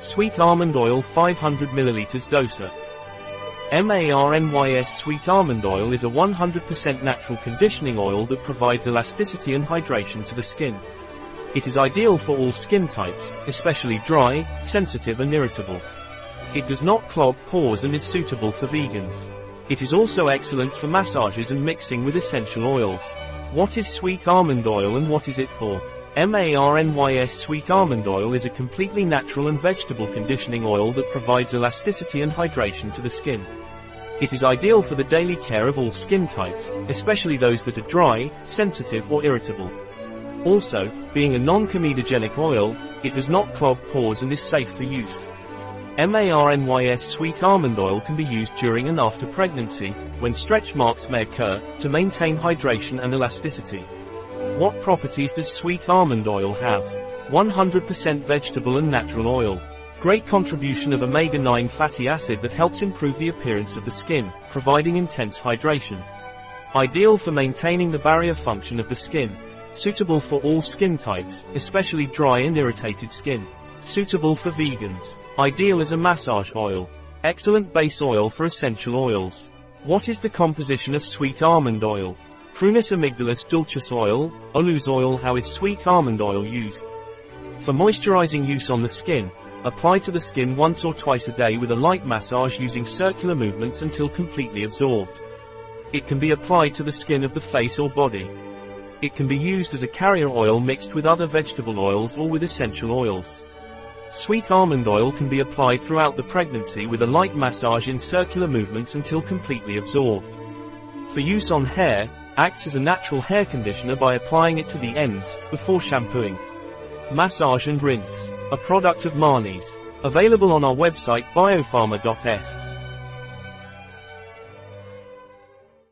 Sweet almond oil 500 ml doser. MARNYS Sweet almond oil is a 100% natural conditioning oil that provides elasticity and hydration to the skin. It is ideal for all skin types, especially dry, sensitive and irritable. It does not clog pores and is suitable for vegans. It is also excellent for massages and mixing with essential oils. What is sweet almond oil and what is it for? MARNYS Sweet Almond Oil is a completely natural and vegetable conditioning oil that provides elasticity and hydration to the skin. It is ideal for the daily care of all skin types, especially those that are dry, sensitive or irritable. Also, being a non-comedogenic oil, it does not clog pores and is safe for use. MARNYS Sweet Almond Oil can be used during and after pregnancy, when stretch marks may occur, to maintain hydration and elasticity. What properties does sweet almond oil have? 100% vegetable and natural oil. Great contribution of omega-9 fatty acid that helps improve the appearance of the skin, providing intense hydration. Ideal for maintaining the barrier function of the skin. Suitable for all skin types, especially dry and irritated skin. Suitable for vegans. Ideal as a massage oil. Excellent base oil for essential oils. What is the composition of sweet almond oil? Prunus amygdalus dulcis oil, Olus oil How is sweet almond oil used? For moisturizing use on the skin, apply to the skin once or twice a day with a light massage using circular movements until completely absorbed. It can be applied to the skin of the face or body. It can be used as a carrier oil mixed with other vegetable oils or with essential oils. Sweet almond oil can be applied throughout the pregnancy with a light massage in circular movements until completely absorbed. For use on hair, acts as a natural hair conditioner by applying it to the ends, before shampooing. Massage and rinse. A product of MARNYS. Available on our website biopharma.s.